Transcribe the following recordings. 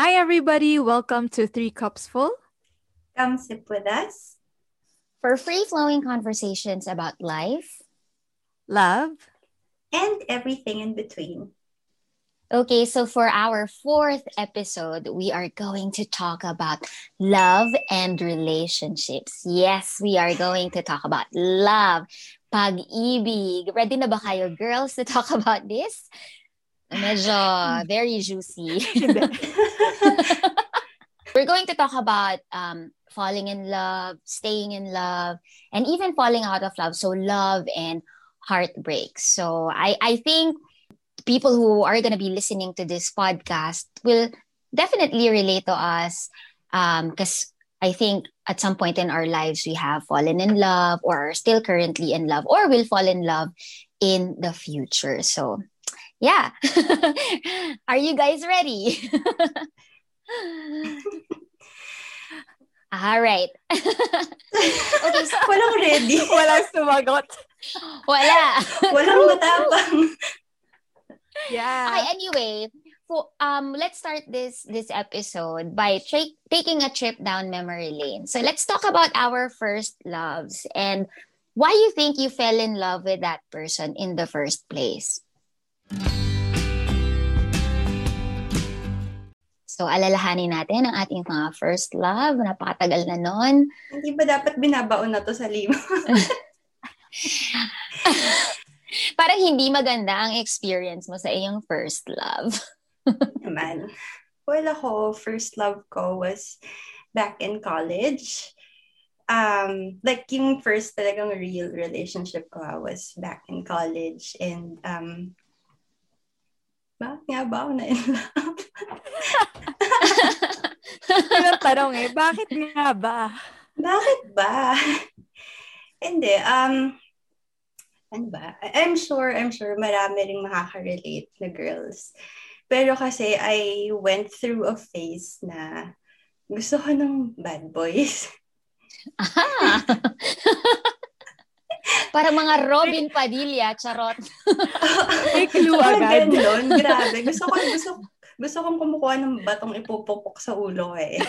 Hi, everybody. Welcome to Three Cups Full. Come sip with us for free flowing conversations about life, love, and everything in between. Okay, so for our fourth episode, we are going to talk about love and relationships. Yes, we are going to talk about love, pag-ibig. Ready na ba kayo, girls, to talk about this? Medyo very juicy. We're going to talk about um, falling in love, staying in love, and even falling out of love. So love and heartbreak. So I, I think people who are going to be listening to this podcast will definitely relate to us because um, I think at some point in our lives we have fallen in love or are still currently in love or will fall in love in the future. So yeah. are you guys ready? All right. okay, so walang ready. Walang sumagot. Wala. Walang matapang. Yeah. Okay, anyway, so um let's start this this episode by tra- taking a trip down memory lane. So let's talk about our first loves and why you think you fell in love with that person in the first place. So, alalahanin natin ang ating mga first love. Napakatagal na nun. Hindi ba dapat binabaon na to sa lima? Parang hindi maganda ang experience mo sa iyong first love. Naman. Well, ako, first love ko was back in college. Um, like yung first talagang real relationship ko was back in college and um, bakit nga ba ako na in love? Yun tanong eh, bakit nga ba? Bakit ba? Hindi, um, ano ba? I'm sure, I'm sure marami ring makaka-relate na girls. Pero kasi I went through a phase na gusto ko ng bad boys. Ah! Para mga Robin Padilla, charot. May clue agad. Ganon, grabe. Gusto ko, gusto, gusto kong kumukuha ng batong ipupupok sa ulo eh.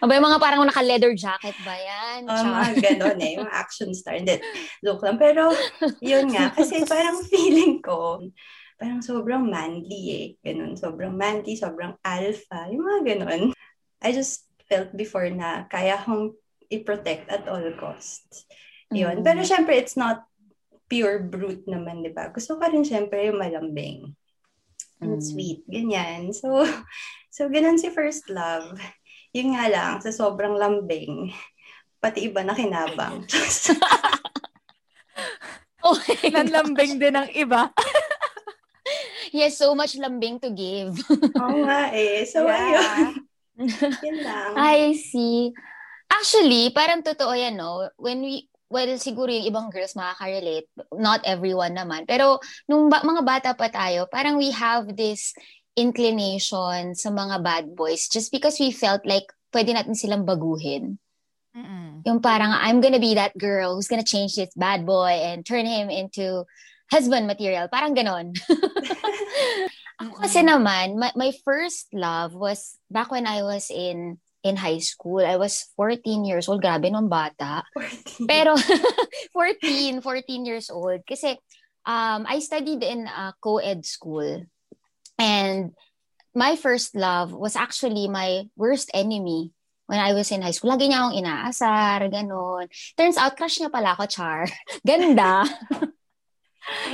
Aba yung mga parang naka-leather jacket ba yan? Um, mga ganon eh, mga action star. Hindi, joke lang. Pero, yun nga, kasi parang feeling ko, parang sobrang manly eh. Ganun, sobrang manly, sobrang alpha, yung mga ganon. I just felt before na kaya kong i-protect at all costs. Yun. Mm. Pero syempre, it's not pure brute naman, di ba? Gusto ko rin syempre yung malambing. And mm. sweet. Ganyan. So, so ganun si first love. Yun nga lang, sa sobrang lambing, pati iba na kinabang. oh Nanlambing din ng iba. He has so much lambing to give. Oo nga eh. So, yeah. ayun. Yun lang. I see. Actually, parang totoo yan, no? When we, well, siguro yung ibang girls makaka-relate. Not everyone naman. Pero nung ba- mga bata pa tayo, parang we have this inclination sa mga bad boys just because we felt like pwede natin silang baguhin. Mm-mm. Yung parang, I'm gonna be that girl who's gonna change this bad boy and turn him into husband material. Parang ganon. Ako kasi naman, my, my first love was back when I was in in high school. I was 14 years old. Grabe nung bata. 14. Pero 14, 14 years old. Kasi um, I studied in a co-ed school. And my first love was actually my worst enemy when I was in high school. Lagi niya akong inaasar, ganun. Turns out, crush niya pala ako, Char. Ganda.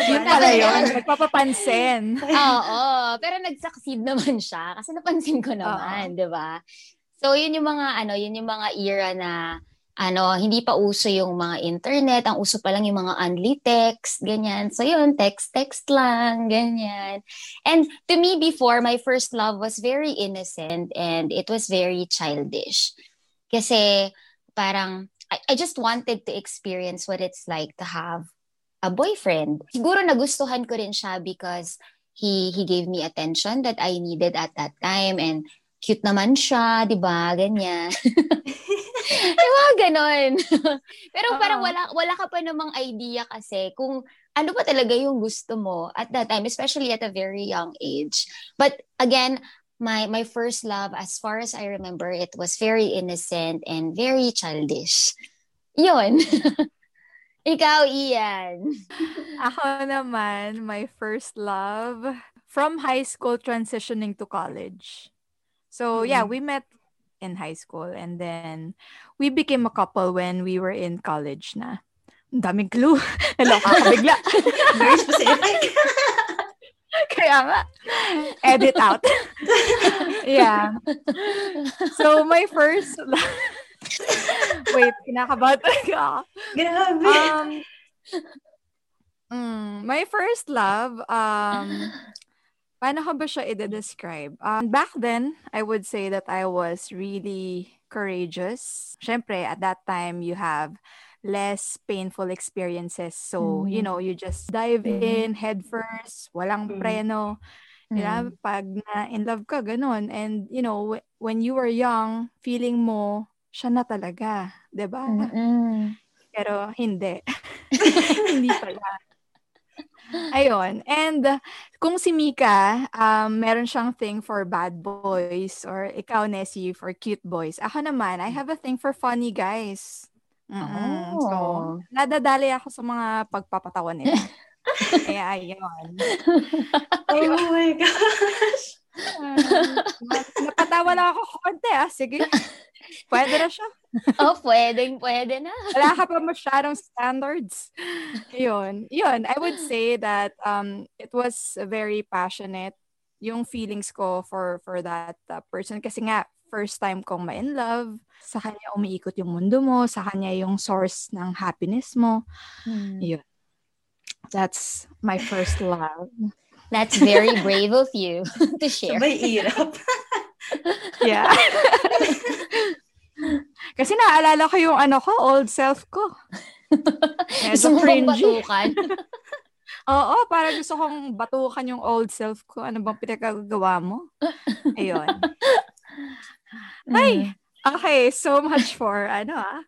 Yun pala yun. Nagpapapansin. Oo. Pero nag-succeed naman siya. Kasi napansin ko naman, di ba? So, yun yung mga, ano, yun yung mga era na, ano, hindi pa uso yung mga internet. Ang uso pa lang yung mga only text, ganyan. So, yun, text-text lang, ganyan. And to me before, my first love was very innocent and it was very childish. Kasi, parang, I, I just wanted to experience what it's like to have a boyfriend. Siguro nagustuhan ko rin siya because he he gave me attention that I needed at that time and cute naman siya, di ba? Ganyan. di ba? Ganon. Pero uh-huh. parang wala, wala ka pa namang idea kasi kung ano ba talaga yung gusto mo at that time, especially at a very young age. But again, my my first love, as far as I remember, it was very innocent and very childish. Yun. Ikaw, Ian. Ako naman, my first love from high school transitioning to college. So, mm-hmm. yeah, we met in high school and then we became a couple when we were in college na. Ang daming clue. Hello, kakabigla. Very specific. Kaya nga, edit out. yeah. So, my first Wait, kinakabahan talaga Grabe. Um, mm, my first love, um, paano ko ba siya i-describe? Um, back then, I would say that I was really courageous. Siyempre, at that time, you have less painful experiences. So, mm. you know, you just dive mm. in head first, walang mm. preno. Mm. Yeah, pag na in love ka, ganun. And, you know, when you were young, feeling mo, siya na talaga, ba? Pero hindi. hindi pala. Ayun. And kung si Mika, um, meron siyang thing for bad boys or ikaw, Nessie, for cute boys. Ako naman, I have a thing for funny guys. Mm-mm. Oh. So, nadadali ako sa mga pagpapatawa nila. Kaya ayun. oh my gosh. Uh, napatawa lang ako konti ah. Sige. Pwede na siya. oh, pwedeng, pwede na. Wala ka pa masyadong standards. Yun. Yun, I would say that um, it was very passionate yung feelings ko for for that uh, person. Kasi nga, first time kong ma-in love. Sa kanya umiikot yung mundo mo. Sa kanya yung source ng happiness mo. Hmm. Yun. That's my first love. That's very brave of you to share. Sabay irap. yeah. Kasi naalala ko yung ano ko, old self ko. gusto mo bang batukan? Oo, para gusto kong batukan yung old self ko. Ano bang pinagagawa mo? Ayun. Ay, mm. Okay, so much for, ano ah,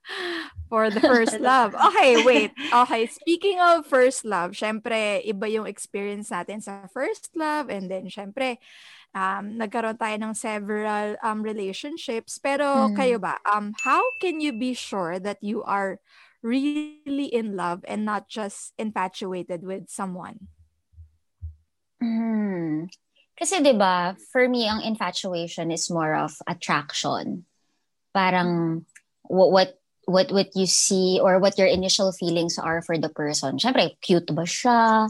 for the first love. Okay, wait. Okay, speaking of first love, syempre, iba yung experience natin sa first love and then syempre, um, nagkaroon tayo ng several um, relationships. Pero mm. kayo ba, um, how can you be sure that you are really in love and not just infatuated with someone? Hmm. Kasi 'di ba, for me ang infatuation is more of attraction. Parang what what what you see or what your initial feelings are for the person. Syempre, cute ba siya?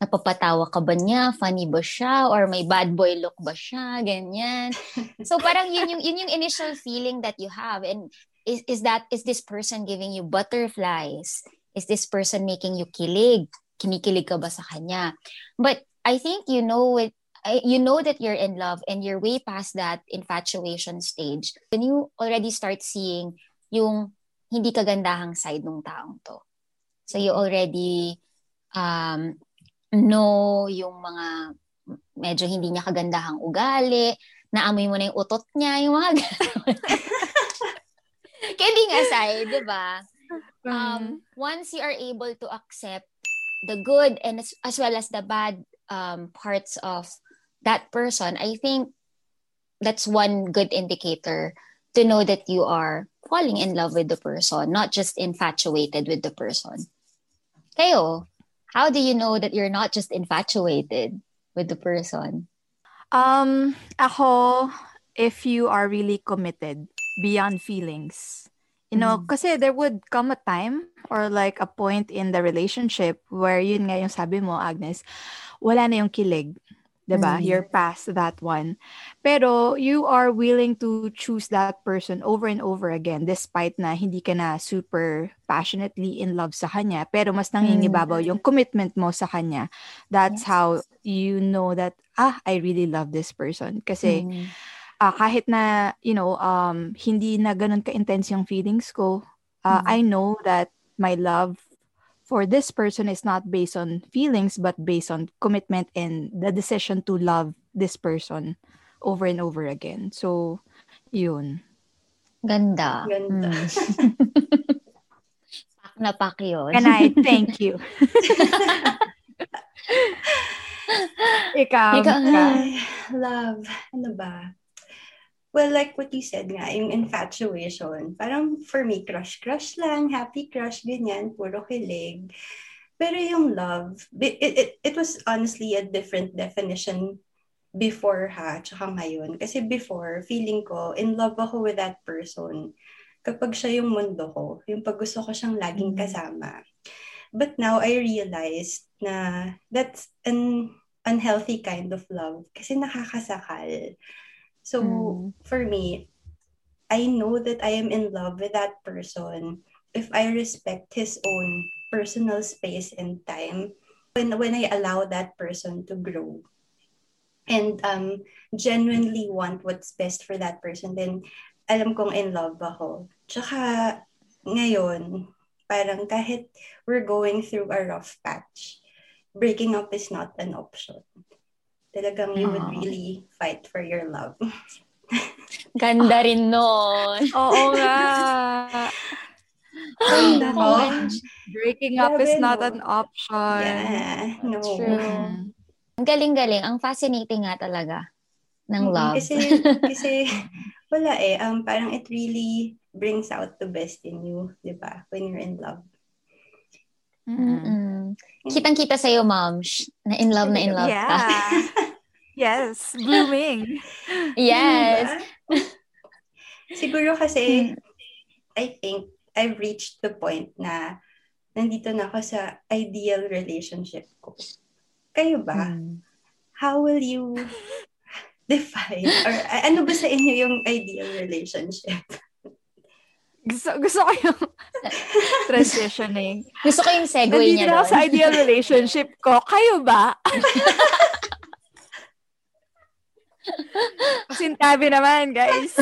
napapatawa ka ba niya? Funny ba siya? Or may bad boy look ba siya? Ganyan. So parang yun yung, yun yung initial feeling that you have. And is, is that, is this person giving you butterflies? Is this person making you kilig? Kinikilig ka ba sa kanya? But I think you know it, you know that you're in love and you're way past that infatuation stage. When you already start seeing yung hindi kagandahang side ng taong to. So you already um, no, yung mga medyo hindi niya kagandahang ugali, naamoy mo na yung utot niya, yung mga gano'n. Kidding aside, di ba? Um, mm. once you are able to accept the good and as, as well as the bad um, parts of that person, I think that's one good indicator to know that you are falling in love with the person, not just infatuated with the person. Kayo, how do you know that you're not just infatuated with the person? Um, ako, if you are really committed beyond feelings, you know, mm. kasi there would come a time or like a point in the relationship where yun nga yung sabi mo, Agnes, wala na yung kilig. 'Di ba? Mm. You're past that one. Pero you are willing to choose that person over and over again despite na hindi ka na super passionately in love sa kanya, pero mas nangingibabaw mm. yung commitment mo sa kanya. That's yes. how you know that ah, I really love this person kasi mm. uh, kahit na, you know, um hindi na ganun ka-intense yung feelings ko, uh, mm. I know that my love for this person is not based on feelings but based on commitment and the decision to love this person over and over again. So, yun. Ganda. Ganda. Mm. pak na pak yun. And I thank you. Ikaw. Ikaw. Ay, love. Ano ba? Well, like what you said nga, yung infatuation, parang for me, crush-crush lang, happy crush, ganyan, puro kilig. Pero yung love, it, it, it was honestly a different definition before ha, tsaka ngayon. Kasi before, feeling ko, in love ako with that person. Kapag siya yung mundo ko, yung pag gusto ko siyang laging kasama. But now, I realized na that's an unhealthy kind of love kasi nakakasakal. So, Mm. for me, I know that I am in love with that person if I respect his own personal space and time when when I allow that person to grow and um genuinely want what's best for that person then alam kong in love ako. Tsaka ngayon, parang kahit we're going through a rough patch, breaking up is not an option. Talagang you would Aw. really fight for your love. Ganda rin nun. Oo nga. Ganda, no? ano- Breaking up is not no? an option. Yeah, no. True. Mm. Ang galing-galing. Ang fascinating nga talaga ng love. Kasi, kasi wala eh. Um, parang it really brings out the best in you, di ba? When you're in love. Mm-mm. Kitang-kita sa'yo, mom, sh- na in love na in love ka. Yeah. yes, blooming. Yes. Diba? Siguro kasi, I think, I've reached the point na nandito na ako sa ideal relationship ko. Kayo ba? Mm. How will you define or ano ba sa inyo yung ideal relationship? Gusto, gusto ko yung transitioning. Gusto ko yung segue Nandito niya na ako doon. sa ideal relationship ko. Kayo ba? Sintabi naman, guys.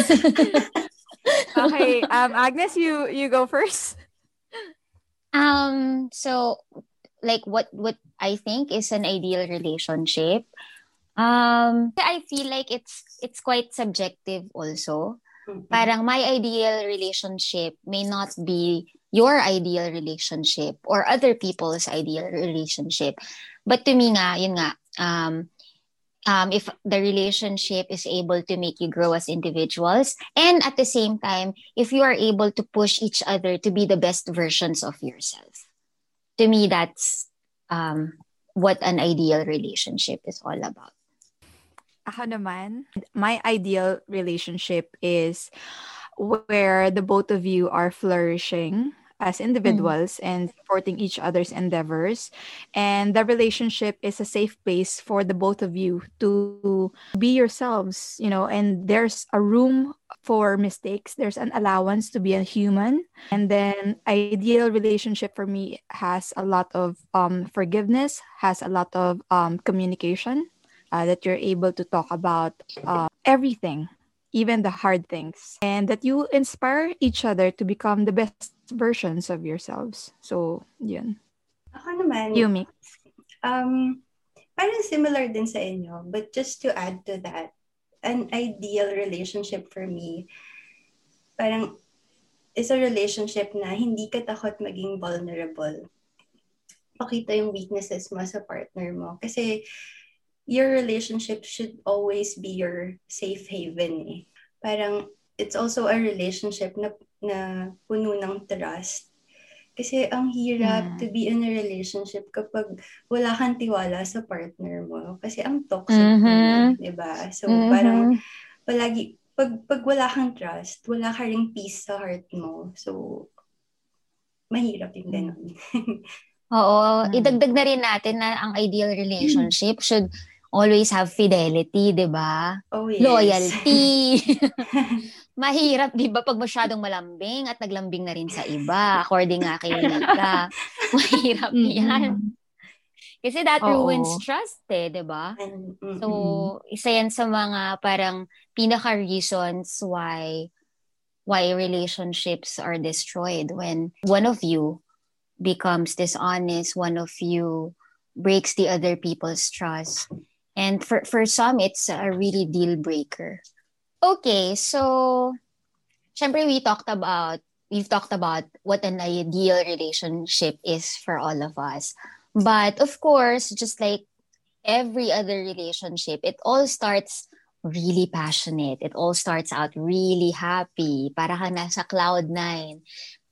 okay, um, Agnes, you you go first. Um, so like what what I think is an ideal relationship. Um, I feel like it's it's quite subjective also. Mm-mm. Parang my ideal relationship may not be your ideal relationship or other people's ideal relationship. But to me nga, yun nga, um, um, if the relationship is able to make you grow as individuals, and at the same time, if you are able to push each other to be the best versions of yourself. To me, that's um, what an ideal relationship is all about. Ako naman, my ideal relationship is where the both of you are flourishing as individuals and supporting each other's endeavors. And the relationship is a safe place for the both of you to be yourselves, you know, and there's a room for mistakes. There's an allowance to be a human. And then ideal relationship for me has a lot of um, forgiveness, has a lot of um, communication uh, that you're able to talk about uh, everything, even the hard things, and that you inspire each other to become the best versions of yourselves. So, yun. Ako naman, Yumi. Um, parang similar din sa inyo, but just to add to that, an ideal relationship for me, parang is a relationship na hindi ka takot maging vulnerable. Pakita yung weaknesses mo sa partner mo. Kasi your relationship should always be your safe haven eh. Parang it's also a relationship na, na puno ng trust. Kasi ang hirap Mm. to be in a relationship kapag wala kang tiwala sa partner mo. Kasi ang toxic Mhm. mm di ba? So Mhm. parang palagi, pag, pag wala kang trust, wala ka ring peace sa heart mo. So, mahirap yung ganun. Oo, Mm. idagdag na rin natin na ang ideal relationship should always have fidelity, 'di ba? oh, yes. Loyalty. Mahirap, 'di ba, pag masyadong malambing at naglambing na rin sa iba, according nga kay Nika. Mahirap 'yan. Kasi that Oo. ruins trust, eh, 'di ba? So, isa yan sa mga parang pinaka reasons why why relationships are destroyed when one of you becomes dishonest, one of you breaks the other people's trust. And for for some it's a really deal breaker. Okay, so syempre we talked about we've talked about what an ideal relationship is for all of us. But of course, just like every other relationship, it all starts really passionate. It all starts out really happy. Para kang nasa cloud nine.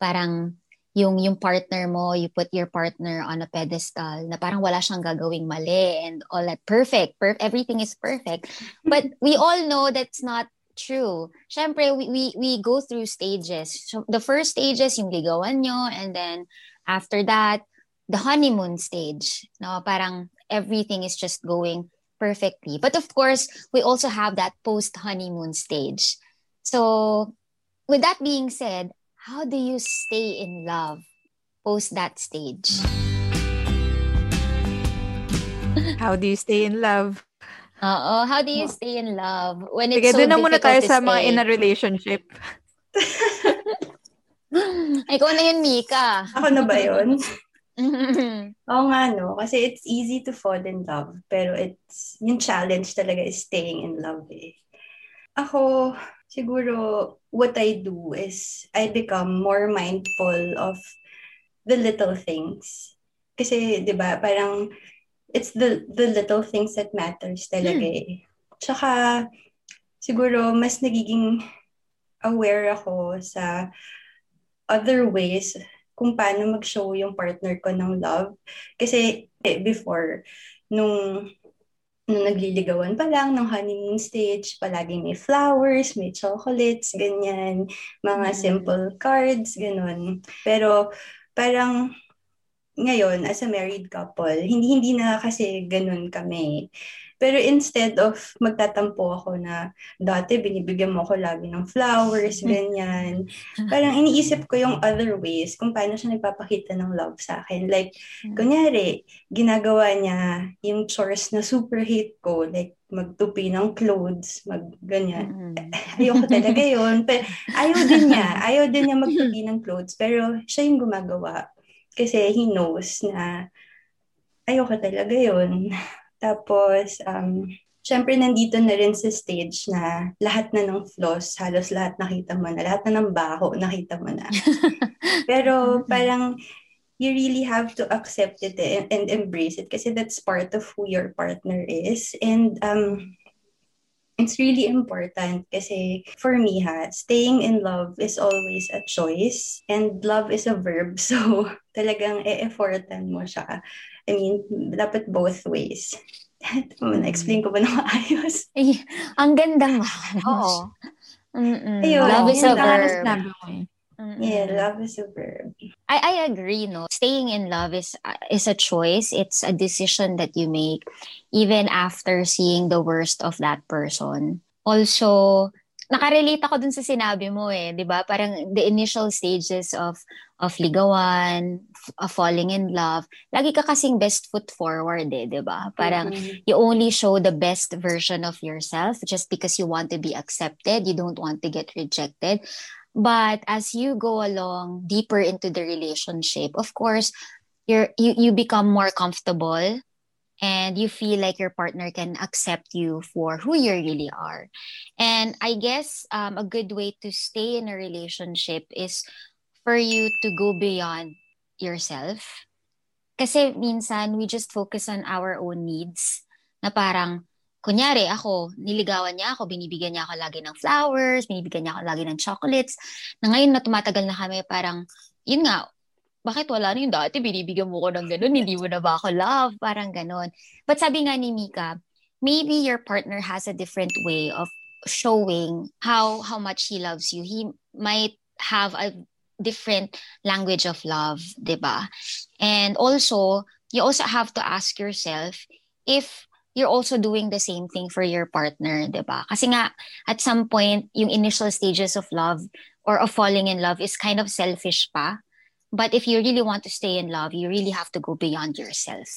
Parang yung yung partner mo, you put your partner on a pedestal na parang wala siyang gagawing mali and all that perfect. Per- everything is perfect. But we all know that's not true. Syempre, we, we, we go through stages. So the first stage is yung ligawan nyo and then after that, the honeymoon stage. No, parang everything is just going perfectly. But of course, we also have that post honeymoon stage. So, with that being said, how do you stay in love post that stage? How do you stay in love? Oo, how do you stay in love when it's Sige, so doon na muna tayo sa stay? mga in a relationship. Ikaw na yun, Mika. Ako na ba yun? Oo nga, no? Kasi it's easy to fall in love. Pero it's, yung challenge talaga is staying in love eh. Ako, siguro, what I do is I become more mindful of the little things. Kasi, di ba, parang it's the the little things that matters talaga hmm. eh. Tsaka, siguro, mas nagiging aware ako sa other ways kung paano mag-show yung partner ko ng love. Kasi eh, before, nung, nung nagliligawan pa lang, ng honeymoon stage, palaging may flowers, may chocolates, ganyan, mga mm. simple cards, ganun. Pero parang ngayon, as a married couple, hindi hindi na kasi ganun kami. Pero instead of magtatampo ako na dati binibigyan mo ako lagi ng flowers, ganyan. Parang iniisip ko yung other ways kung paano siya nagpapakita ng love sa akin. Like, hmm. kunyari, ginagawa niya yung chores na super hate ko. Like, magtupi ng clothes, mag ganyan. Mm-hmm. Ayoko talaga yun. Pero ayaw din niya. Ayaw din niya magtupi ng clothes. Pero siya yung gumagawa. Kasi he knows na ayoko talaga yun. Tapos, um, syempre nandito na rin sa stage na lahat na ng flaws, halos lahat nakita mo na, lahat na ng baho nakita mo na. Pero parang you really have to accept it and, and embrace it kasi that's part of who your partner is. And um, it's really important kasi for me ha, staying in love is always a choice and love is a verb. So talagang e-effortan mo siya. I mean, dapat both ways. Na-explain ko ba na maayos? Eh, ang ganda mo. Oo. Ayun, love is a verb. Yeah, love is a verb. I, I agree, no. Staying in love is uh, is a choice. It's a decision that you make even after seeing the worst of that person. Also, nakarelate ako dun sa sinabi mo eh, 'di ba? Parang the initial stages of of ligawan, of falling in love, lagi ka kasing best foot forward eh, 'di ba? Parang mm-hmm. you only show the best version of yourself just because you want to be accepted, you don't want to get rejected. But as you go along deeper into the relationship, of course, you're you, you become more comfortable and you feel like your partner can accept you for who you really are. And I guess um, a good way to stay in a relationship is for you to go beyond yourself. Kasi minsan, we just focus on our own needs na parang, kunyari ako, niligawan niya ako, binibigyan niya ako lagi ng flowers, binibigyan niya ako lagi ng chocolates, na ngayon na tumatagal na kami, parang, yun nga, bakit wala na yung dati, binibigyan mo ko ng ganun, hindi mo na ba ako love, parang ganun. But sabi nga ni Mika, maybe your partner has a different way of showing how how much he loves you. He might have a different language of love, 'di ba? And also, you also have to ask yourself if you're also doing the same thing for your partner, 'di ba? Kasi nga at some point yung initial stages of love or of falling in love is kind of selfish pa. But if you really want to stay in love, you really have to go beyond yourself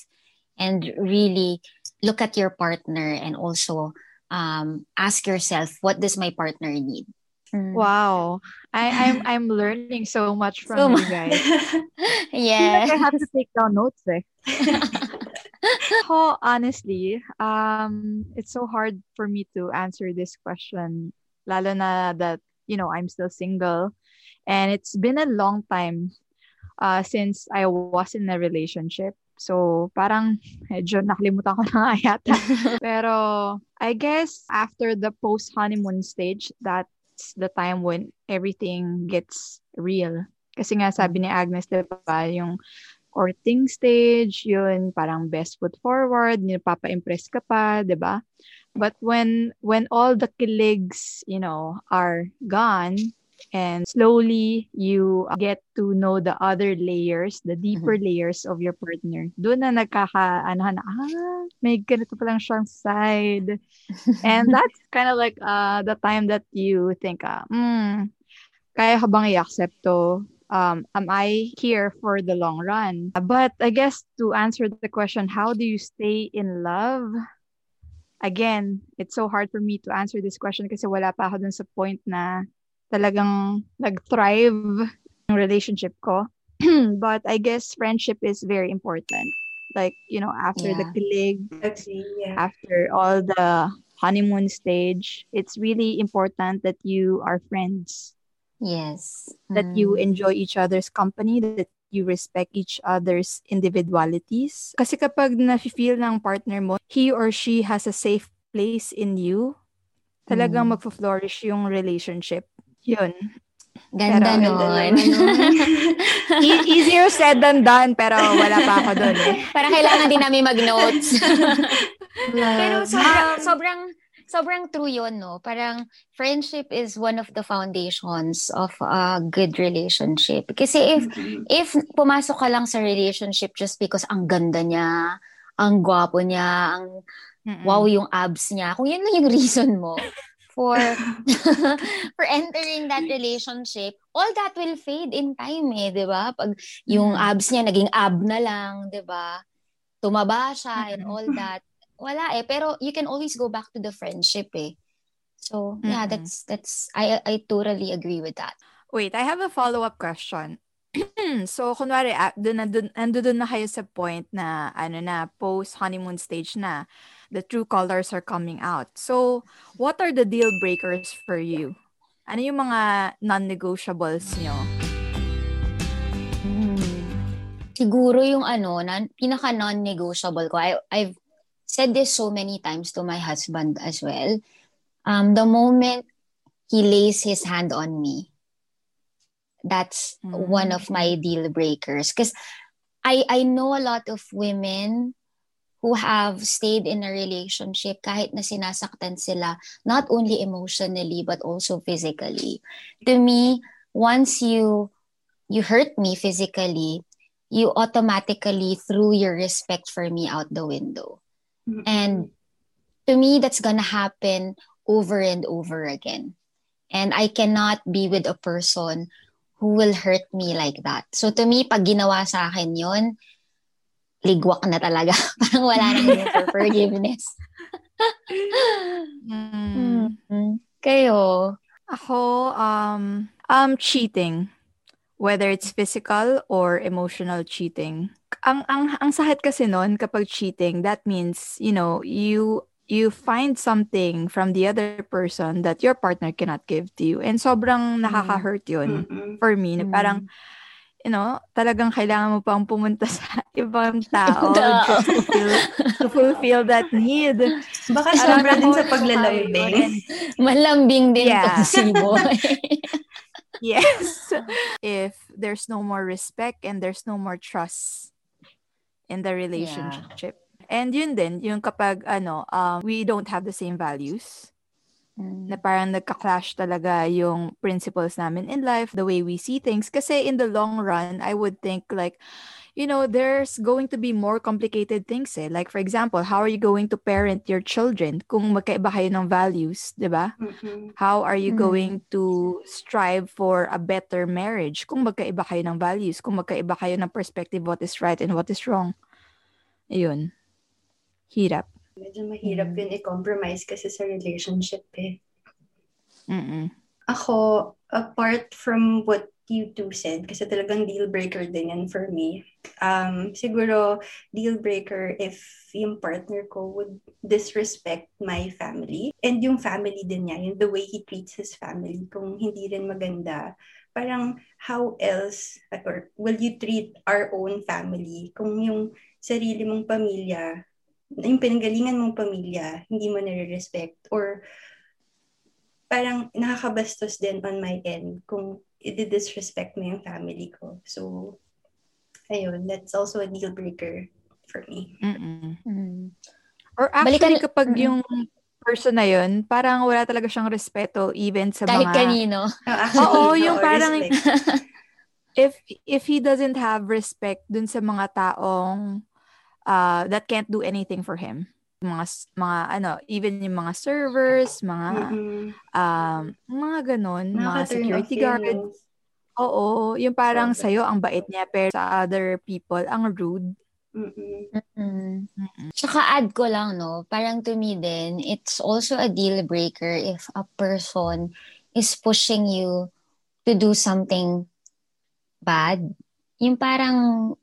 and really look at your partner and also um, ask yourself, what does my partner need? Mm. Wow, I, I'm I'm learning so much from so you guys. yeah, like I have to take down notes. Eh. oh, honestly, um, it's so hard for me to answer this question. Lalo na that you know I'm still single, and it's been a long time. Uh, since I was in a relationship. So, parang medyo nakalimutan ko na nga yata. Pero, I guess, after the post-honeymoon stage, that's the time when everything gets real. Kasi nga, sabi ni Agnes, diba, yung courting stage, yun, parang best foot forward, yung papa-impress ka pa, diba? But when when all the kiligs, you know, are gone, and slowly you get to know the other layers, the deeper mm-hmm. layers of your partner. Doon na nagkaka, ano na, ah, may ganito pa lang siyang side. and that's kind of like uh, the time that you think, ah, hmm, kaya ka bang i-accept to? Um, am I here for the long run? But I guess to answer the question, how do you stay in love? Again, it's so hard for me to answer this question kasi wala pa ako dun sa point na talagang nag-thrive yung relationship ko. but I guess friendship is very important. Like, you know, after yeah. the kilig, yeah. after all the honeymoon stage, it's really important that you are friends. Yes. That mm. you enjoy each other's company, that you respect each other's individualities. Kasi kapag na-feel ng partner mo, he or she has a safe place in you, talagang mm. magfo-flourish yung relationship. Yun. Ganda pero, nun. e- easier said than done, pero wala pa ako doon eh. Parang kailangan din namin mag-notes. pero sobrang, sobrang, sobrang true yun, no? Parang friendship is one of the foundations of a good relationship. Kasi if, mm-hmm. if pumasok ka lang sa relationship just because ang ganda niya, ang gwapo niya, ang Mm-mm. wow yung abs niya, kung yan lang yung reason mo, for for entering that relationship, all that will fade in time eh, 'di ba? Pag yung mm. abs niya naging ab na lang, 'di ba? Tumaba siya and all that. Wala eh, pero you can always go back to the friendship eh. So, yeah, mm-hmm. that's that's I I totally agree with that. Wait, I have a follow-up question. so, kunwari, uh, dun, dun, dun na kayo sa point na, ano na, post-honeymoon stage na the true colors are coming out. So, what are the deal breakers for you? Ano yung mga non-negotiables nyo? Hmm. Siguro yung ano, na, pinaka non-negotiable ko. I, I've said this so many times to my husband as well. Um, the moment he lays his hand on me, that's mm-hmm. one of my deal breakers. Because I, I know a lot of women who have stayed in a relationship kahit na sinasaktan sila, not only emotionally but also physically. To me, once you you hurt me physically, you automatically threw your respect for me out the window. Mm-hmm. And to me, that's gonna happen over and over again. And I cannot be with a person who will hurt me like that. So to me, pag ginawa sa akin yon ligwak na talaga. Parang wala nang room for forgiveness. mm. mm Kayo? Ako, um, um, cheating. Whether it's physical or emotional cheating. Ang, ang, ang sakit kasi nun kapag cheating, that means, you know, you you find something from the other person that your partner cannot give to you. And sobrang nakaka-hurt yun mm-hmm. for me. Na parang, you know, talagang kailangan mo pang pumunta sa ibang tao just to, feel, to fulfill that need. Baka sobra din sa paglalambing. Malambing din yeah. to si boy. yes. If there's no more respect and there's no more trust in the relationship. Yeah. And yun din, yung kapag ano, um, we don't have the same values Mm. Na parang nagka-clash talaga yung principles namin in life, the way we see things. Kasi in the long run, I would think like, you know, there's going to be more complicated things eh. Like for example, how are you going to parent your children kung magkaiba kayo ng values, di ba? Mm-hmm. How are you mm-hmm. going to strive for a better marriage kung magkaiba kayo ng values, kung magkaiba kayo ng perspective what is right and what is wrong? Ayun. Hirap. Medyo mahirap mm. yun i-compromise kasi sa relationship eh. Mm-mm. Ako, apart from what you two said, kasi talagang deal breaker din yan for me. Um, siguro, deal breaker if yung partner ko would disrespect my family and yung family din niya, yung the way he treats his family, kung hindi rin maganda parang how else or will you treat our own family kung yung sarili mong pamilya, yung pinanggalingan mong pamilya, hindi mo nare-respect or parang nakakabastos din on my end kung i-disrespect mo yung family ko. So, ayun, that's also a deal breaker for me. Mm-mm. Mm. Or actually, Balikan- kapag yung person na yun, parang wala talaga siyang respeto even sa Kahit mga... kanino. No, actually, Oo, yung parang-. If if he doesn't have respect dun sa mga taong uh, that can't do anything for him, mga mga ano, even yung mga servers, mga Mm-mm. um mga ganun, mga Nakaka-turn security guards. Oo, yung parang Sobra. sa'yo ang bait niya pero sa other people ang rude. Mm-mm. Mm. Mm-mm. Tsaka add ko lang, no, parang to me din, it's also a deal breaker if a person is pushing you to do something bad. Yung parang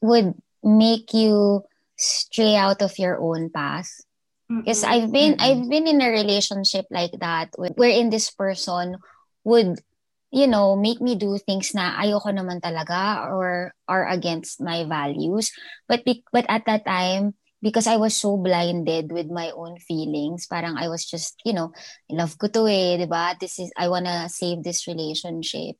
would make you stray out of your own path. Because. I've been Mm-mm. I've been in a relationship like that wh- wherein this person would you know make me do things na ayoko naman talaga or are against my values but but at that time because I was so blinded with my own feelings parang I was just you know love ko to eh 'di ba this is I wanna save this relationship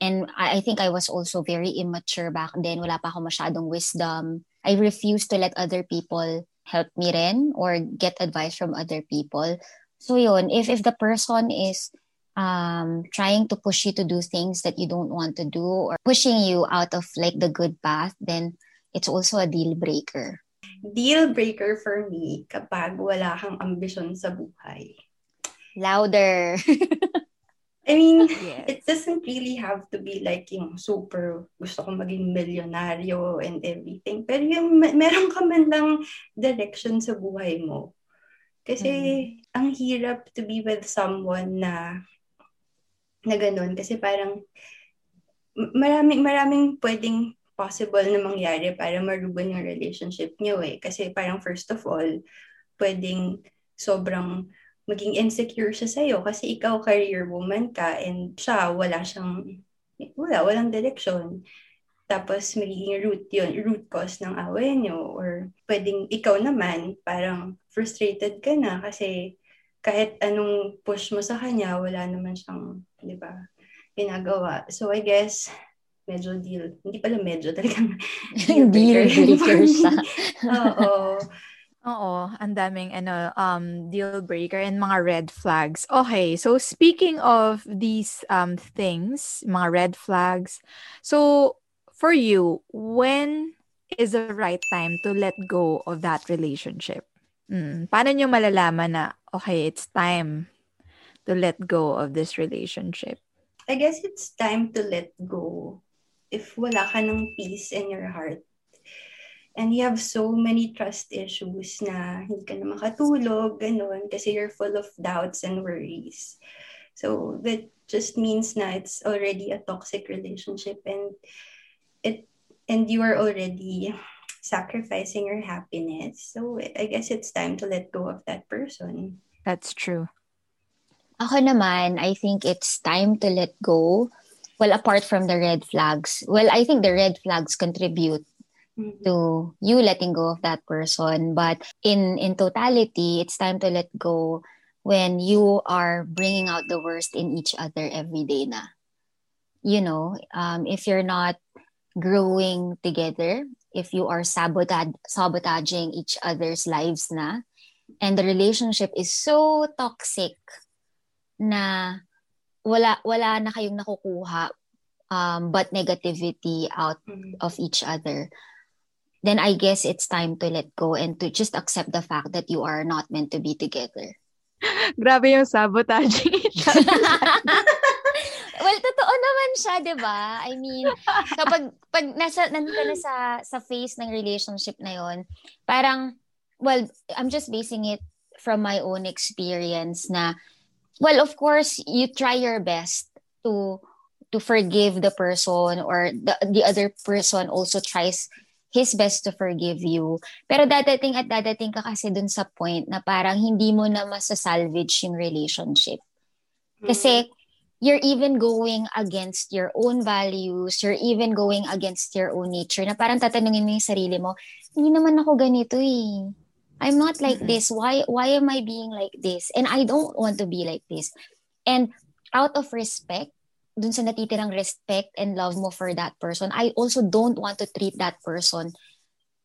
and I, I think I was also very immature back then wala pa ako masyadong wisdom I refused to let other people help me rin or get advice from other people. So yun, if if the person is um trying to push you to do things that you don't want to do or pushing you out of like the good path, then it's also a deal breaker. Deal breaker for me kapag wala kang ambisyon sa buhay. Louder. I mean, Yes. it doesn't really have to be like yung super gusto ko maging milyonaryo and everything. Pero yung me- meron ka man lang direction sa buhay mo. Kasi ang hirap to be with someone na na ganun. Kasi parang maraming, maraming pwedeng possible na mangyari para maruban yung relationship niyo eh. Kasi parang first of all, pwedeng sobrang maging insecure siya sa'yo kasi ikaw career woman ka and siya wala siyang wala, walang direction. Tapos magiging root yun, root cause ng away niyo or pwedeng ikaw naman parang frustrated ka na kasi kahit anong push mo sa kanya, wala naman siyang, di ba, ginagawa. So I guess, medyo deal, hindi pala medyo, talagang deal breaker siya. Oo. Oo, ang daming ano um deal breaker and mga red flags. Okay, so speaking of these um things, mga red flags. So for you, when is the right time to let go of that relationship? Mm, paano nyo malalaman na okay, it's time to let go of this relationship? I guess it's time to let go if wala ka ng peace in your heart. And you have so many trust issues na hindi ka na makatulog, ganun, kasi you're full of doubts and worries. So that just means na it's already a toxic relationship and it and you are already sacrificing your happiness. So I guess it's time to let go of that person. That's true. Ako naman, I think it's time to let go. Well, apart from the red flags. Well, I think the red flags contribute Mhm. to you letting go of that person but in in totality it's time to let go when you are bringing out the worst in each other every day na you know um, if you're not growing together if you are sabotage sabotaging each other's lives na and the relationship is so toxic na wala wala na kayong nakukuha um, but negativity out Mhm. of each other, then I guess it's time to let go and to just accept the fact that you are not meant to be together. Grabe yung other. well, totoo naman siya, 'di ba? I mean, kapag pag nasa nandun ka na sa sa phase ng relationship na 'yon, parang well, I'm just basing it from my own experience na well, of course, you try your best to to forgive the person or the the other person also tries his best to forgive you. Pero dadating at dadating ka kasi dun sa point na parang hindi mo na masasalvage yung relationship. Kasi you're even going against your own values, you're even going against your own nature, na parang tatanungin mo yung sarili mo, hindi naman ako ganito eh. I'm not like mm-hmm. this. Why why am I being like this? And I don't want to be like this. And out of respect, dun sa natitirang respect and love mo for that person, I also don't want to treat that person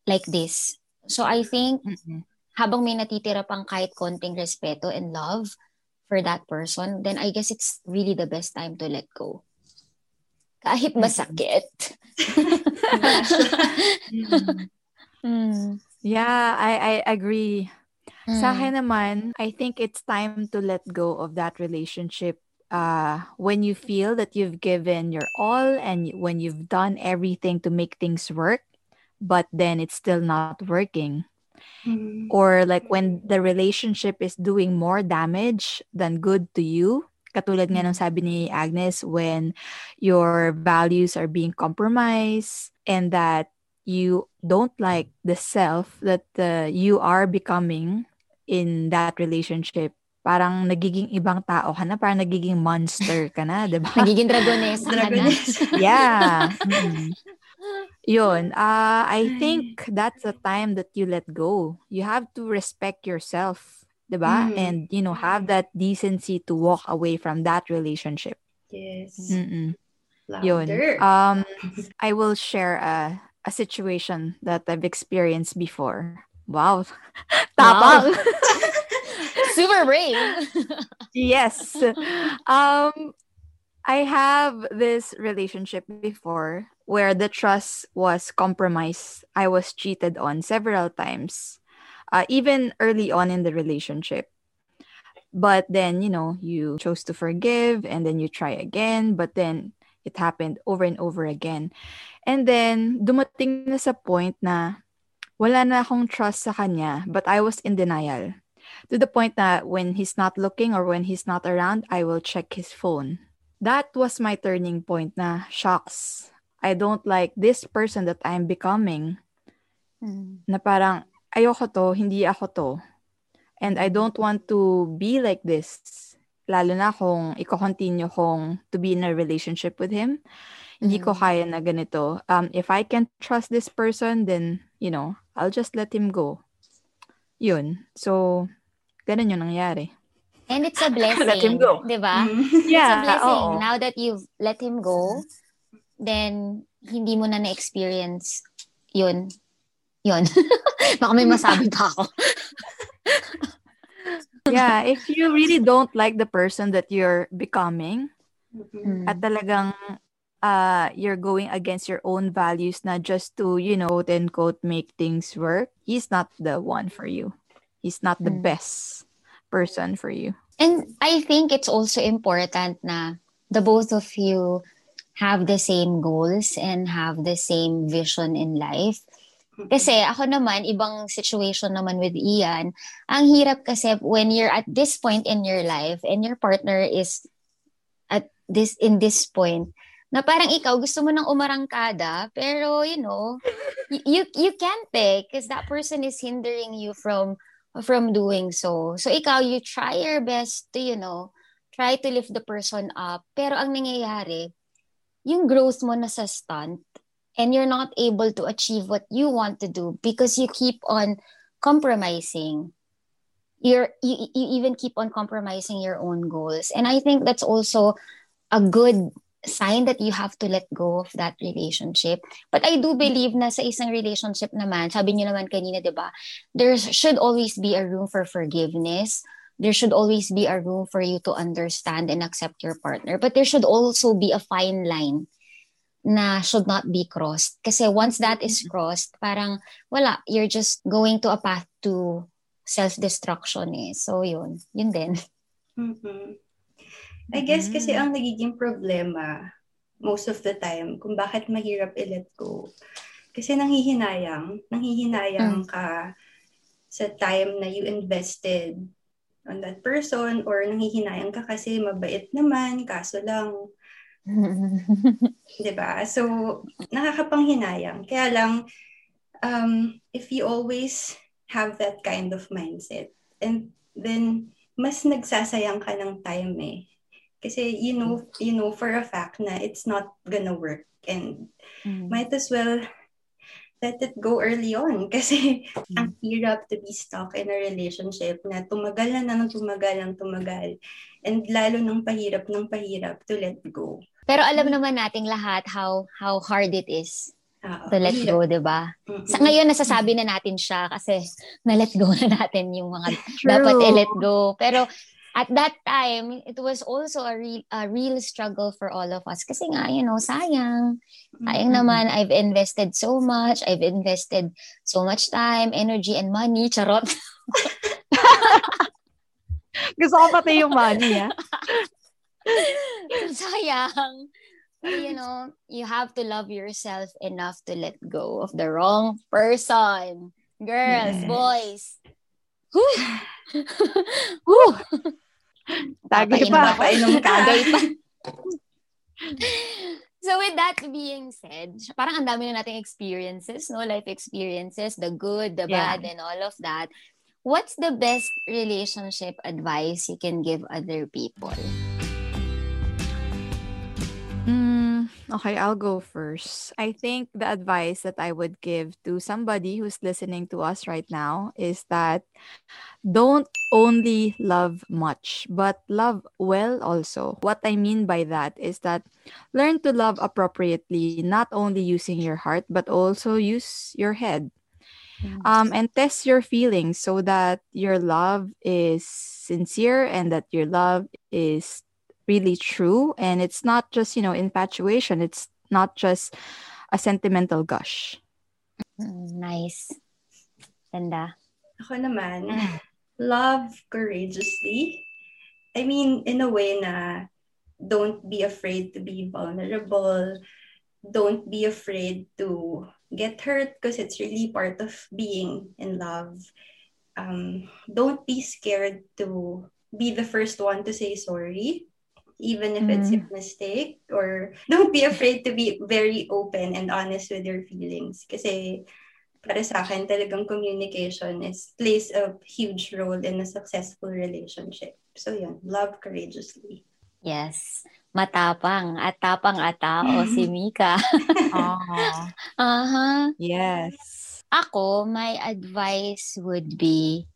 like this. So I think mm-hmm. habang may natitira pang kahit konting respeto and love, for that person, then I guess it's really the best time to let go. Kahit masakit. mm. Yeah, I, I agree. Mm. Sa akin naman, I think it's time to let go of that relationship uh, when you feel that you've given your all and when you've done everything to make things work, but then it's still not working. Mm-hmm. Or like when the relationship is doing more damage than good to you. Katulad nga mm-hmm. sabi ni Agnes, when your values are being compromised and that you don't like the self that uh, you are becoming in that relationship parang nagiging ibang tao ka na, parang nagiging monster ka na, di ba? nagiging dragonesa ka na. yeah. Mm. Yun, uh, I think that's the time that you let go. You have to respect yourself, diba? Mm. And, you know, have that decency to walk away from that relationship. Yes. Mm-mm. Yun. Um, I will share a, a situation that I've experienced before. Wow. Tapang. Wow. Super brave. yes. Um, I have this relationship before where the trust was compromised. I was cheated on several times, uh, even early on in the relationship. But then, you know, you chose to forgive and then you try again, but then it happened over and over again. And then, dumating na sa point na wala na akong trust sa kanya, but I was in denial. To the point that when he's not looking or when he's not around, I will check his phone. That was my turning point na, shocks, I don't like this person that I'm becoming. Mm. Na parang, ayoko to, hindi ako to. And I don't want to be like this. Lalo na kung i-continue kong to be in a relationship with him. Mm. Hindi ko hmm. kaya na ganito. Um, if I can't trust this person, then, you know, I'll just let him go. Yun. So, ganun yung nangyari. And it's a blessing. let him go. Diba? Mm. Yeah. It's a blessing. Oo. Now that you've let him go, then hindi mo na na-experience yun. Yun. Baka may masabi pa ako. yeah, if you really don't like the person that you're becoming, mm-hmm. at talagang uh, you're going against your own values not just to, you know, quote unquote, make things work, he's not the one for you. He's not the mm. best person for you. And I think it's also important na the both of you have the same goals and have the same vision in life. Kasi ako naman, ibang situation naman with Ian. Ang hirap kasi when you're at this point in your life and your partner is at this in this point, na parang ikaw gusto mo nang umarangkada, pero you know, you you can't eh, because that person is hindering you from from doing so. So ikaw, you try your best to, you know, try to lift the person up. Pero ang nangyayari, yung growth mo na sa stunt and you're not able to achieve what you want to do because you keep on compromising you're you, you even keep on compromising your own goals and i think that's also a good sign that you have to let go of that relationship. But I do believe na sa isang relationship naman, sabi niyo naman kanina, 'di ba? There should always be a room for forgiveness there should always be a room for you to understand and accept your partner. But there should also be a fine line na should not be crossed. Kasi once that is mm-hmm. crossed, parang wala, you're just going to a path to self-destruction eh. So yun, yun din. Mm-hmm. I guess kasi mm-hmm. ang nagiging problema most of the time kung bakit mahirap i-let go. Kasi nanghihinayang, nanghihinayang mm. ka sa time na you invested on that person or nanghihinayang ka kasi mabait naman, kaso lang, 'di ba? So, nakakapanghinayang. Kaya lang, um, if you always have that kind of mindset, and then, mas nagsasayang ka ng time eh. Kasi you know, you know for a fact na it's not gonna work and mm. might as well let it go early on kasi mm. ang hirap to be stuck in a relationship na tumagal na nang tumagal ng tumagal and lalo nang pahirap ng pahirap to let go. Pero alam naman nating lahat how how hard it is Uh-oh. to let go, 'di ba? Sa ngayon nasasabi na natin siya kasi na let go na natin yung mga True. dapat i-let go. Pero at that time, it was also a real a real struggle for all of us kasi nga, you know, sayang. Sayang mm-hmm. naman I've invested so much, I've invested so much time, energy and money, charot. Gusto ko pati yung money, ha? sayang you know, you have to love yourself enough to let go of the wrong person. Girls, yes. boys. Whew. Whew. Tagay pa. Papainom ka. Tagay pa. so with that being said, parang ang dami na nating experiences, no? Life experiences, the good, the yeah. bad, and all of that. What's the best relationship advice you can give other people? Okay, I'll go first. I think the advice that I would give to somebody who's listening to us right now is that don't only love much, but love well also. What I mean by that is that learn to love appropriately, not only using your heart, but also use your head. Um, and test your feelings so that your love is sincere and that your love is really true and it's not just you know infatuation it's not just a sentimental gush mm, nice Ganda. Ako naman, mm. love courageously. I mean, in a way na don't be afraid to be vulnerable. Don't be afraid to get hurt because it's really part of being in love. Um, don't be scared to be the first one to say sorry even if mm. it's a mm. mistake or don't be afraid to be very open and honest with your feelings kasi para sa akin talagang communication is plays a huge role in a successful relationship. So yun, love courageously. Yes. Matapang at tapang at tao si Mika. uh-huh. uh-huh. Yes. Ako, my advice would be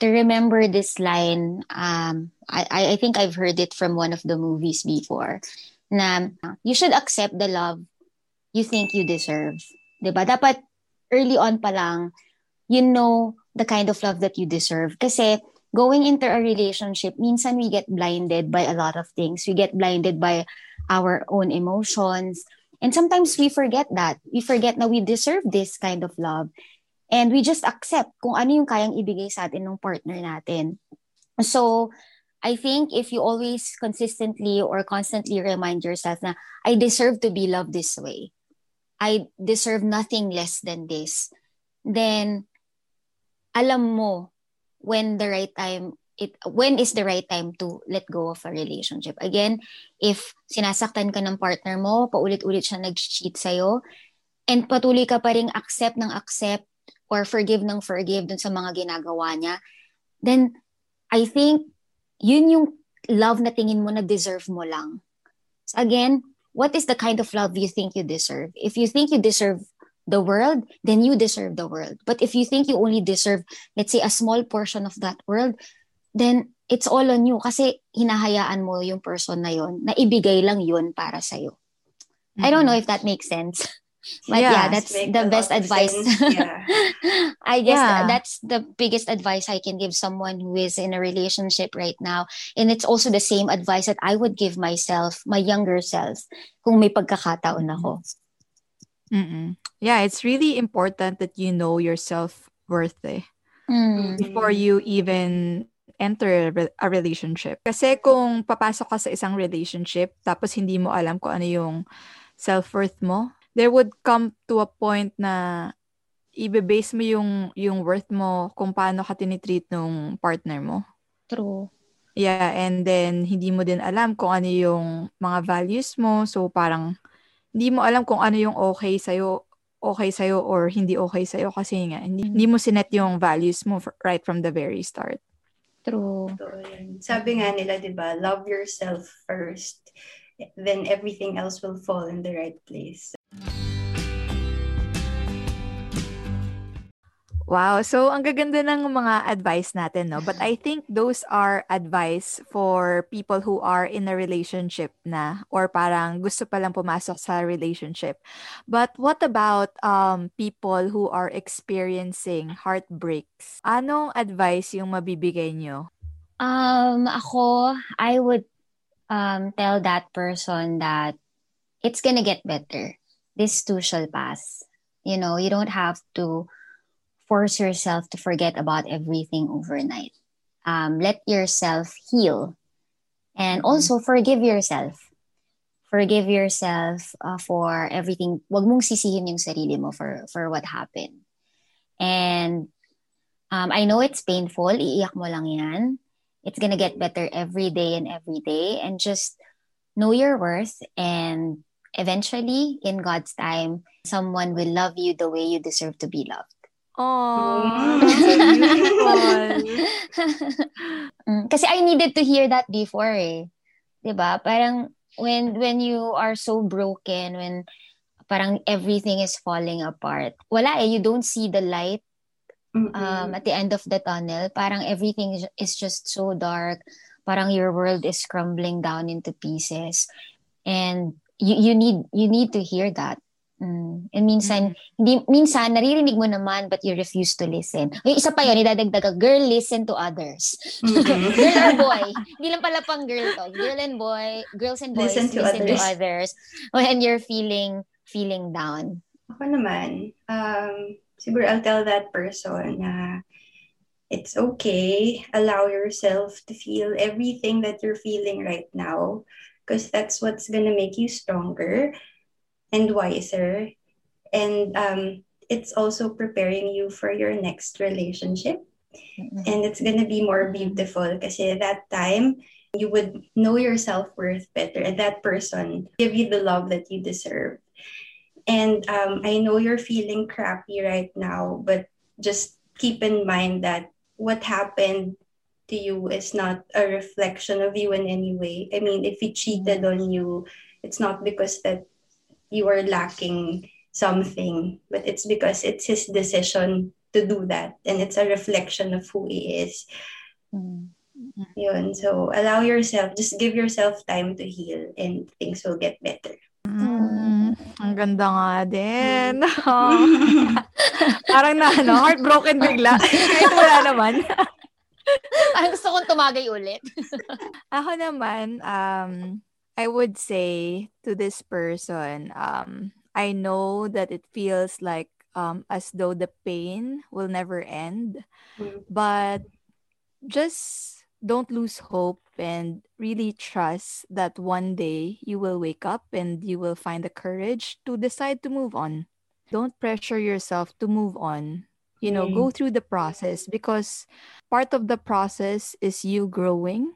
to remember this line, um, I, I think I've heard it from one of the movies before, na you should accept the love you think you deserve. Diba? Dapat early on pa lang, you know the kind of love that you deserve. Kasi going into a relationship, minsan we get blinded by a lot of things. We get blinded by our own emotions. And sometimes we forget that. We forget that we deserve this kind of love. And we just accept kung ano yung kayang ibigay sa atin ng partner natin. So, I think if you always consistently or constantly remind yourself na I deserve to be loved this way. I deserve nothing less than this. Then alam mo when the right time it when is the right time to let go of a relationship. Again, if sinasaktan ka ng partner mo, paulit-ulit siya nag-cheat sa'yo, and patuloy ka pa ring accept ng accept or forgive ng forgive dun sa mga ginagawa niya, then I think yun yung love na tingin mo na deserve mo lang. So again, what is the kind of love you think you deserve? If you think you deserve the world, then you deserve the world. But if you think you only deserve, let's say, a small portion of that world, then it's all on you kasi hinahayaan mo yung person na yon na ibigay lang yun para sa'yo. Mm-hmm. I don't know if that makes sense. But yeah, yeah that's the best advice. Yeah. I guess yeah. that's the biggest advice I can give someone who is in a relationship right now. And it's also the same advice that I would give myself, my younger self, kung may pagkakataon ako. Mm-mm. Yeah, it's really important that you know your self-worth eh, mm. before you even enter a relationship. Kasi kung papasok ka sa isang relationship tapos hindi mo alam kung ano yung self-worth mo, there would come to a point na ibe-base mo yung yung worth mo kung paano ka tinitreat ng partner mo. True. Yeah, and then hindi mo din alam kung ano yung mga values mo. So parang hindi mo alam kung ano yung okay sa'yo, okay sa'yo or hindi okay sa'yo kasi nga hindi, hindi mo sinet yung values mo for, right from the very start. True. So, yun. Sabi nga nila, di ba, love yourself first. Then everything else will fall in the right place. Wow. So, ang gaganda ng mga advice natin, no? But I think those are advice for people who are in a relationship na or parang gusto pa lang pumasok sa relationship. But what about um, people who are experiencing heartbreaks? Anong advice yung mabibigay nyo? Um, ako, I would um, tell that person that it's gonna get better. This too shall pass. You know, you don't have to force yourself to forget about everything overnight. Um, let yourself heal. And mm-hmm. also forgive yourself. Forgive yourself uh, for everything. Wag mong sisihin yung sarili mo for, for what happened. And um, I know it's painful. Iiyak mo lang yan. It's gonna get better every day and every day. And just know your worth. And eventually, in God's time, someone will love you the way you deserve to be loved. Oh, Kasi I needed to hear that before eh. 'Di ba? Parang when when you are so broken, when parang everything is falling apart. Wala eh, you don't see the light um, at the end of the tunnel. Parang everything is just so dark. Parang your world is crumbling down into pieces. And you you need you need to hear that. Mm. And minsan, mm-hmm. hindi, minsan, naririnig mo naman, but you refuse to listen. Yung isa pa yun, idadagdag girl, listen to others. Mm-hmm. girl or boy. Hindi lang pala pang girl to. Girl and boy, girls and boys, listen to, listen others. to others when you're feeling, feeling down. Ako naman, um, siguro I'll tell that person na it's okay. Allow yourself to feel everything that you're feeling right now because that's what's gonna make you stronger and wiser. And um, it's also preparing you for your next relationship. Mm-hmm. And it's going to be more beautiful because at that time, you would know your self worth better, and that person give you the love that you deserve. And um, I know you're feeling crappy right now, but just keep in mind that what happened to you is not a reflection of you in any way. I mean, if he cheated on you, it's not because that you are lacking something, but it's because it's his decision to do that. And it's a reflection of who he is. Mm-hmm. Yun. So, allow yourself, just give yourself time to heal and things will get better. Mm, ang ganda nga din. Mm. Parang na, ano, heartbroken bigla. Kahit wala naman. Parang gusto kong tumagay ulit. Ako naman, um, I would say to this person, um, I know that it feels like um, as though the pain will never end, mm. but just don't lose hope and really trust that one day you will wake up and you will find the courage to decide to move on. Don't pressure yourself to move on. You know, mm. go through the process because part of the process is you growing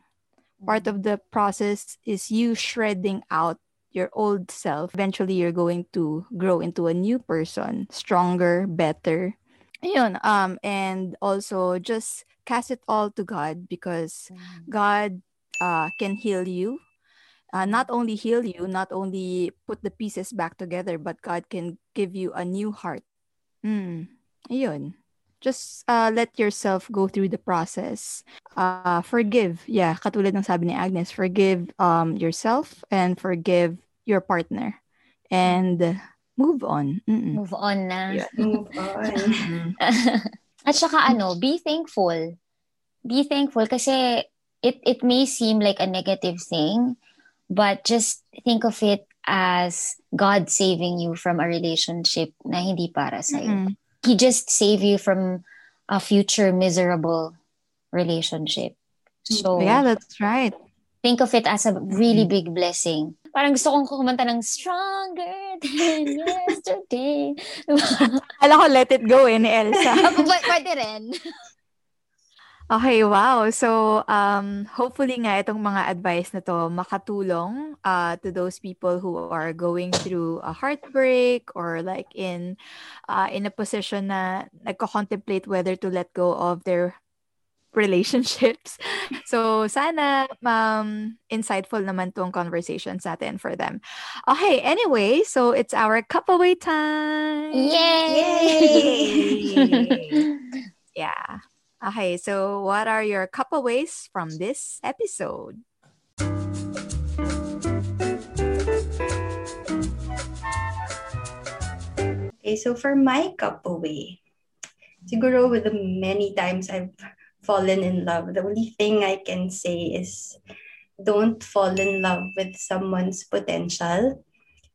part of the process is you shredding out your old self. Eventually, you're going to grow into a new person, stronger, better. Ayun, um, and also just cast it all to God because mm. God uh, can heal you. Uh, not only heal you, not only put the pieces back together, but God can give you a new heart. Mm. Ayun just uh, let yourself go through the process. Uh, forgive. Yeah, katulad ng sabi ni Agnes, forgive um, yourself and forgive your partner. And move on. Mm-mm. Move on na. Yeah. Move on. At saka ano, be thankful. Be thankful kasi it, it may seem like a negative thing, but just think of it as God saving you from a relationship na hindi para sa'yo. Mm-hmm he just save you from a future miserable relationship. So yeah, that's right. Think of it as a really mm-hmm. big blessing. Parang gusto kong kumanta ng Stronger Than Yesterday. Alam ko, Let It Go eh, ni Elsa. Pwede rin. Okay, wow. So, um, hopefully nga itong mga advice na to makatulong uh, to those people who are going through a heartbreak or like in uh, in a position na nagko-contemplate whether to let go of their relationships. So, sana um, insightful naman tong conversations natin for them. Okay, anyway, so it's our cup away time. Yay! Yay! Yeah. Okay, so what are your couple ways from this episode? Okay, so for my cup away, siguro with the many times I've fallen in love, the only thing I can say is don't fall in love with someone's potential.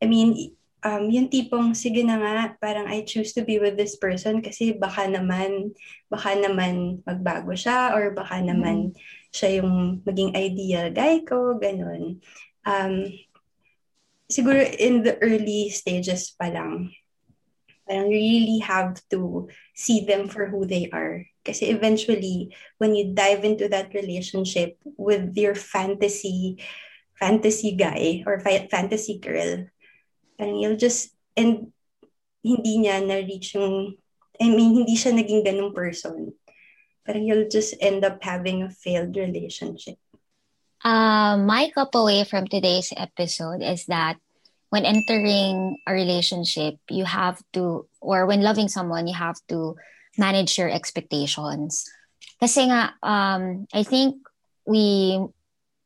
I mean, um, yung tipong, sige na nga, parang I choose to be with this person kasi baka naman, baka naman magbago siya or baka naman siya yung maging ideal guy ko, ganun. Um, siguro in the early stages pa lang, parang you really have to see them for who they are. Kasi eventually, when you dive into that relationship with your fantasy fantasy guy or fa- fantasy girl, parang you'll just, and hindi niya na-reach yung, I mean, hindi siya naging ganung person. Parang you'll just end up having a failed relationship. Uh, my cup away from today's episode is that when entering a relationship, you have to, or when loving someone, you have to manage your expectations. Kasi nga, um, I think we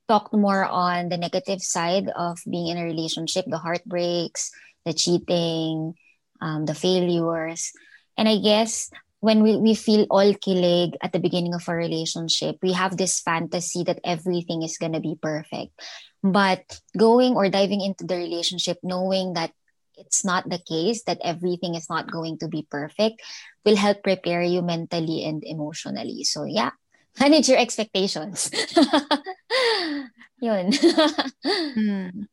talked more on the negative side of being in a relationship, the heartbreaks, the cheating, um, the failures. And I guess when we, we feel all kilig at the beginning of a relationship, we have this fantasy that everything is going to be perfect. But going or diving into the relationship, knowing that it's not the case, that everything is not going to be perfect, will help prepare you mentally and emotionally. So, yeah, manage your expectations. Yun. Hmm.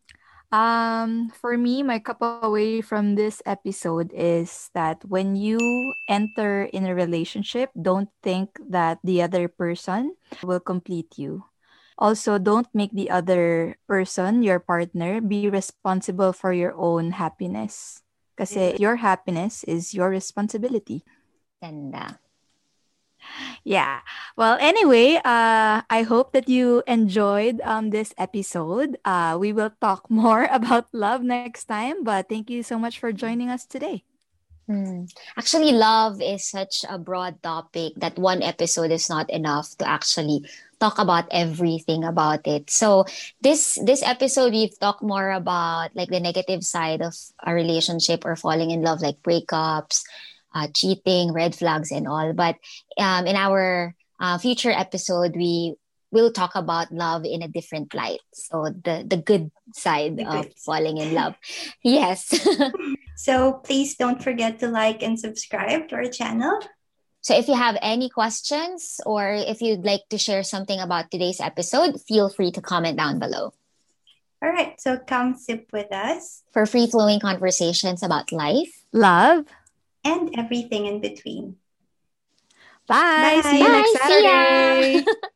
Um, for me, my cup away from this episode is that when you enter in a relationship, don't think that the other person will complete you. Also, don't make the other person, your partner, be responsible for your own happiness. Kasi your happiness is your responsibility. Ganda. Yeah. Well, anyway, uh, I hope that you enjoyed um, this episode. Uh, we will talk more about love next time, but thank you so much for joining us today. Hmm. Actually, love is such a broad topic that one episode is not enough to actually talk about everything about it. So this this episode we've talked more about like the negative side of a relationship or falling in love, like breakups, uh, cheating, red flags, and all. But um, in our uh, future episode, we will talk about love in a different light. So the the good side The of falling in love. Yes. So please don't forget to like and subscribe to our channel. so if you have any questions or if you'd like to share something about today's episode, feel free to comment down below. All right, so come sip with us For free flowing conversations about life. Love. And everything in between. Bye. Bye. See you Bye. next See ya. Saturday.